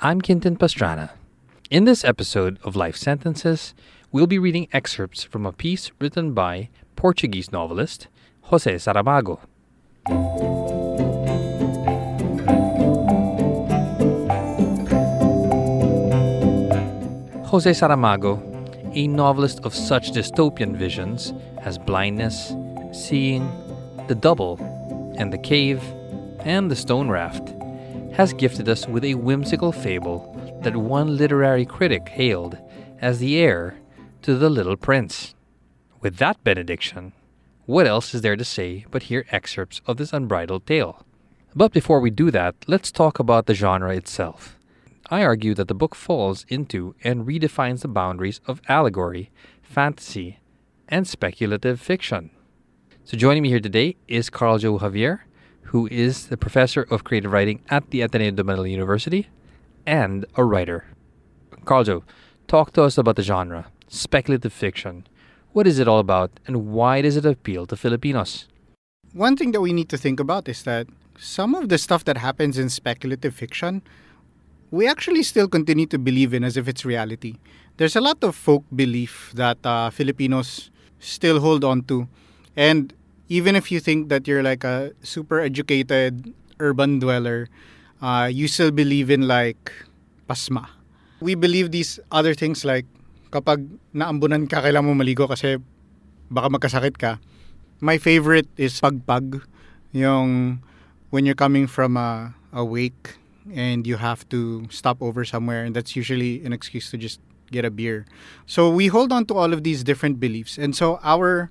I'm Quintin Pastrana. In this episode of Life Sentences, we'll be reading excerpts from a piece written by Portuguese novelist Jose Saramago. Jose Saramago, a novelist of such dystopian visions as Blindness, Seeing, The Double, and The Cave, and The Stone Raft, has gifted us with a whimsical fable that one literary critic hailed as the heir to The Little Prince. With that benediction, what else is there to say but hear excerpts of this unbridled tale? But before we do that, let's talk about the genre itself. I argue that the book falls into and redefines the boundaries of allegory, fantasy, and speculative fiction. So joining me here today is Carljoe Javier, who is the professor of creative writing at the Ateneo de Manila University and a writer. Carljoe, talk to us about the genre, speculative fiction. What is it all about and why does it appeal to Filipinos? One thing that we need to think about is that some of the stuff that happens in speculative fiction, we actually still continue to believe in as if it's reality. There's a lot of folk belief that uh, Filipinos still hold on to. And even if you think that you're like a super educated urban dweller, uh, you still believe in like pasma. We believe these other things like kapag naambunan ka, kailangan mo maligo kasi baka magkasakit ka. My favorite is pagpag. Yung when you're coming from a, a wake and you have to stop over somewhere and that's usually an excuse to just get a beer. So we hold on to all of these different beliefs. And so our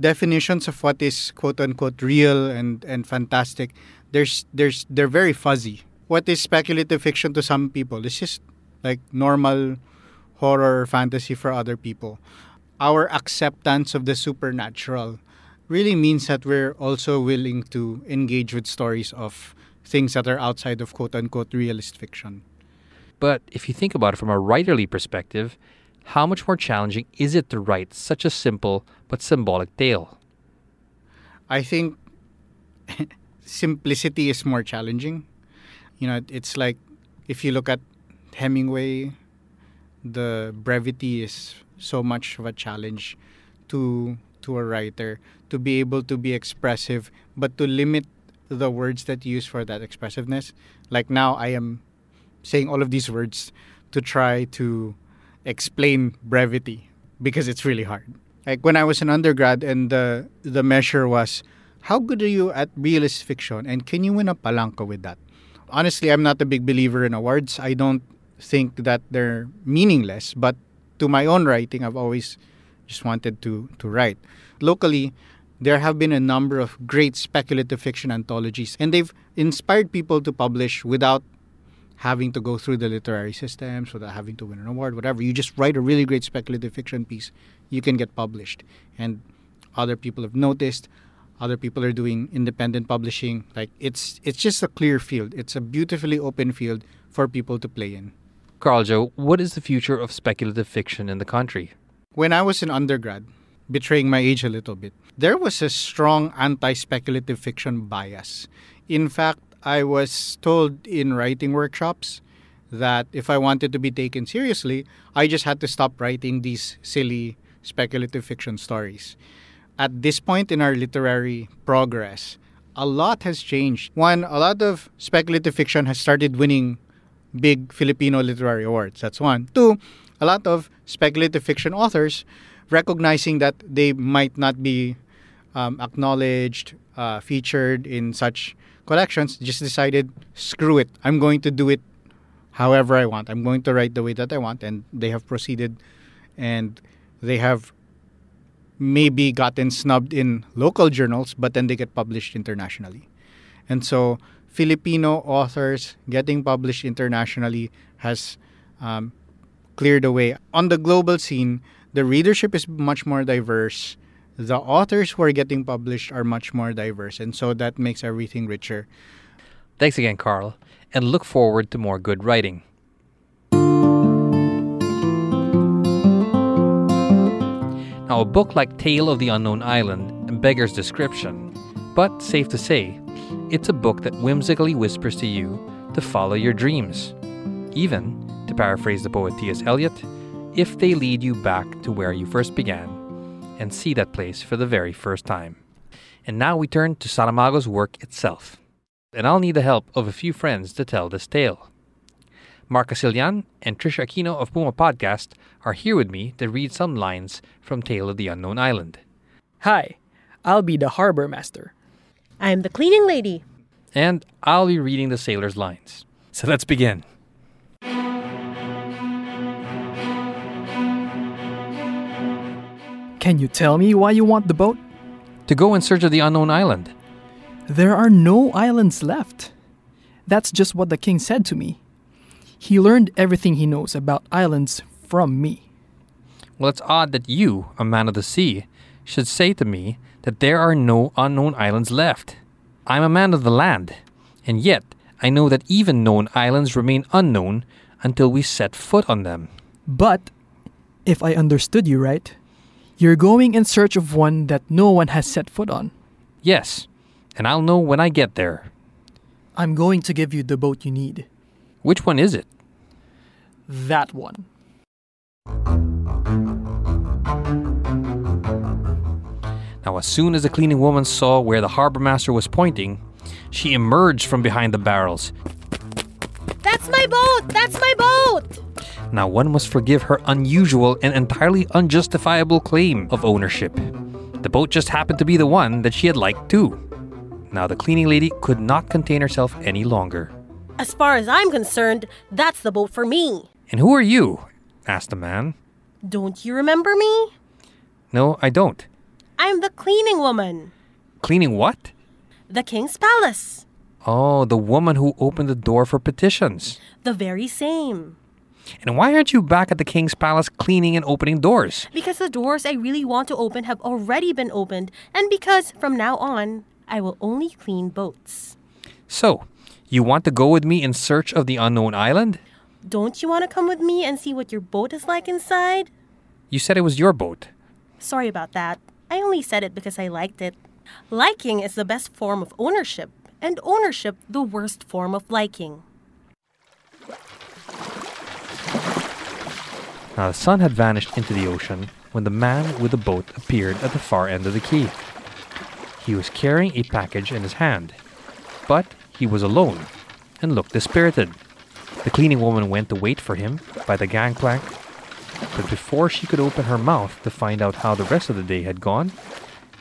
definitions of what is quote unquote real and, and fantastic, there's there's they're very fuzzy. What is speculative fiction to some people? It's just like normal horror fantasy for other people. Our acceptance of the supernatural really means that we're also willing to engage with stories of things that are outside of quote unquote realist fiction. But if you think about it from a writerly perspective, how much more challenging is it to write such a simple but symbolic tale? I think simplicity is more challenging. You know, it's like if you look at Hemingway, the brevity is so much of a challenge to to a writer to be able to be expressive but to limit the words that you use for that expressiveness. Like now I am saying all of these words to try to explain brevity because it's really hard. Like when I was an undergrad and the the measure was how good are you at realist fiction and can you win a palanca with that? Honestly, I'm not a big believer in awards. I don't think that they're meaningless, but to my own writing, I've always just wanted to to write. Locally, there have been a number of great speculative fiction anthologies, and they've inspired people to publish without having to go through the literary systems, without having to win an award, whatever. You just write a really great speculative fiction piece, you can get published. And other people have noticed, other people are doing independent publishing. Like it's it's just a clear field. It's a beautifully open field for people to play in. Carljoe, what is the future of speculative fiction in the country? When I was an undergrad, betraying my age a little bit, there was a strong anti speculative fiction bias. In fact, I was told in writing workshops that if I wanted to be taken seriously, I just had to stop writing these silly speculative fiction stories. At this point in our literary progress, a lot has changed. One, a lot of speculative fiction has started winning big Filipino literary awards. That's one. Two, a lot of speculative fiction authors recognizing that they might not be um, acknowledged, uh, featured in such collections, just decided, screw it, I'm going to do it however I want. I'm going to write the way that I want. And they have proceeded and they have maybe gotten snubbed in local journals, but then they get published internationally. And so Filipino authors getting published internationally has um, cleared the way. On the global scene, the readership is much more diverse. The authors who are getting published are much more diverse. And so that makes everything richer. Thanks again, Carl, and look forward to more good writing. Now, a book like Tale of the Unknown Island beggars description, but safe to say, it's a book that whimsically whispers to you to follow your dreams. Even, to paraphrase the poet T.S. Eliot, if they lead you back to where you first began and see that place for the very first time. And now we turn to Saramago's work itself. And I'll need the help of a few friends to tell this tale. Mark Casilian and Trisha Aquino of Puma Podcast are here with me to read some lines from Tale of the Unknown Island. Hi, I'll be the harbor master. I'm the cleaning lady. And I'll be reading the sailor's lines. So let's begin. Can you tell me why you want the boat? To go in search of the unknown island. There are no islands left. That's just what the king said to me. He learned everything he knows about islands from me. Well, it's odd that you, a man of the sea, should say to me that there are no unknown islands left. I'm a man of the land, and yet I know that even known islands remain unknown until we set foot on them. But, if I understood you right, you're going in search of one that no one has set foot on. Yes, and I'll know when I get there. I'm going to give you the boat you need. Which one is it? That one. Now, as soon as the cleaning woman saw where the harbor master was pointing, she emerged from behind the barrels. That's my boat! That's my boat! Now, one must forgive her unusual and entirely unjustifiable claim of ownership. The boat just happened to be the one that she had liked too. Now, the cleaning lady could not contain herself any longer. As far as I'm concerned, that's the boat for me. And who are you? asked the man. Don't you remember me? No, I don't. I'm the cleaning woman. Cleaning what? The king's palace. Oh, the woman who opened the door for petitions. The very same. And why aren't you back at the king's palace cleaning and opening doors? Because the doors I really want to open have already been opened, and because from now on, I will only clean boats. So, you want to go with me in search of the unknown island? Don't you want to come with me and see what your boat is like inside? You said it was your boat. Sorry about that. I only said it because I liked it. Liking is the best form of ownership, and ownership the worst form of liking. Now, the sun had vanished into the ocean when the man with the boat appeared at the far end of the quay. He was carrying a package in his hand, but he was alone and looked dispirited. The cleaning woman went to wait for him by the gangplank, but before she could open her mouth to find out how the rest of the day had gone,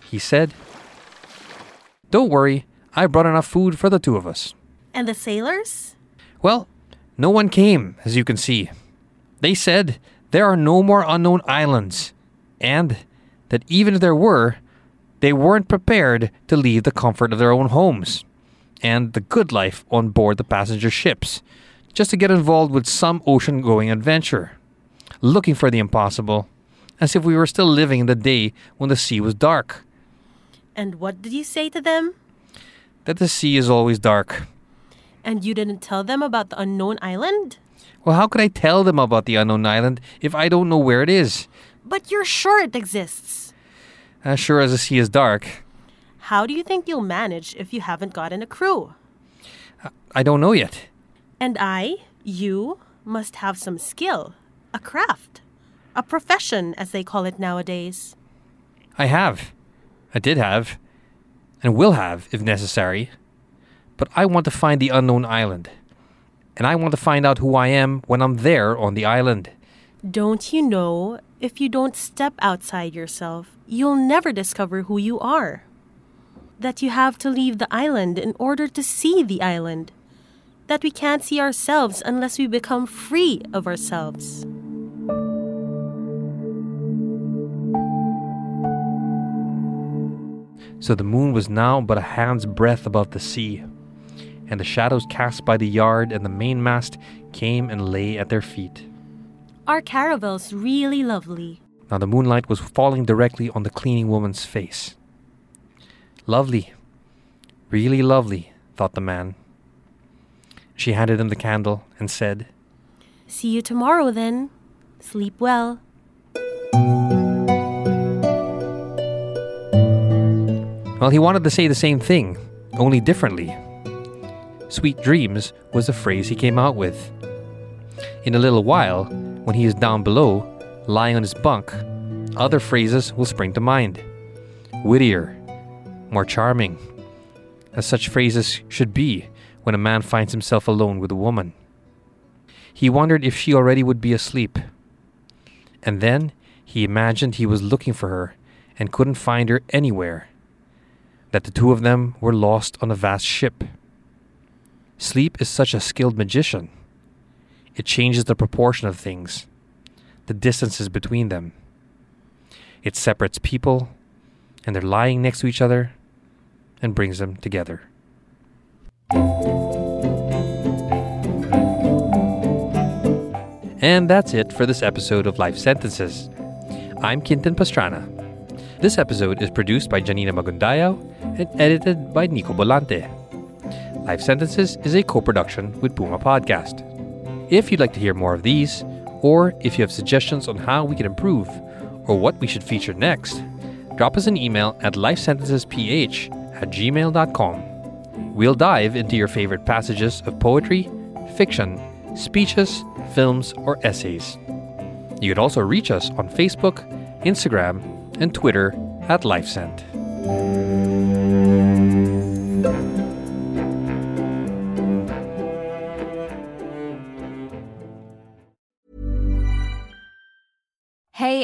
he said, Don't worry, I brought enough food for the two of us. And the sailors? Well, no one came, as you can see. They said there are no more unknown islands, and that even if there were, they weren't prepared to leave the comfort of their own homes and the good life on board the passenger ships just to get involved with some ocean going adventure, looking for the impossible, as if we were still living in the day when the sea was dark. And what did you say to them? That the sea is always dark. And you didn't tell them about the unknown island? Well, how could I tell them about the unknown island if I don't know where it is? But you're sure it exists. As sure as the sea is dark. How do you think you'll manage if you haven't gotten a crew? I don't know yet. And I, you, must have some skill, a craft, a profession, as they call it nowadays. I have. I did have. And will have, if necessary. But I want to find the unknown island. And I want to find out who I am when I'm there on the island. Don't you know, if you don't step outside yourself, you'll never discover who you are? That you have to leave the island in order to see the island. That we can't see ourselves unless we become free of ourselves. So the moon was now but a hand's breadth above the sea. And the shadows cast by the yard and the mainmast came and lay at their feet. Our caravels really lovely? Now the moonlight was falling directly on the cleaning woman's face. Lovely. Really lovely, thought the man. She handed him the candle and said, See you tomorrow then. Sleep well. Well, he wanted to say the same thing, only differently. Sweet dreams was the phrase he came out with. In a little while, when he is down below, lying on his bunk, other phrases will spring to mind. Wittier, more charming, as such phrases should be when a man finds himself alone with a woman. He wondered if she already would be asleep. And then he imagined he was looking for her and couldn't find her anywhere. That the two of them were lost on a vast ship. Sleep is such a skilled magician. It changes the proportion of things, the distances between them. It separates people, and they're lying next to each other, and brings them together. And that's it for this episode of Life Sentences. I'm Quintin Pastrana. This episode is produced by Janina Magundayao and edited by Nico Bolante. Life Sentences is a co production with Puma Podcast. If you'd like to hear more of these, or if you have suggestions on how we can improve, or what we should feature next, drop us an email at lifesentencesph at gmail.com. We'll dive into your favorite passages of poetry, fiction, speeches, films, or essays. You could also reach us on Facebook, Instagram, and Twitter at LifeSent.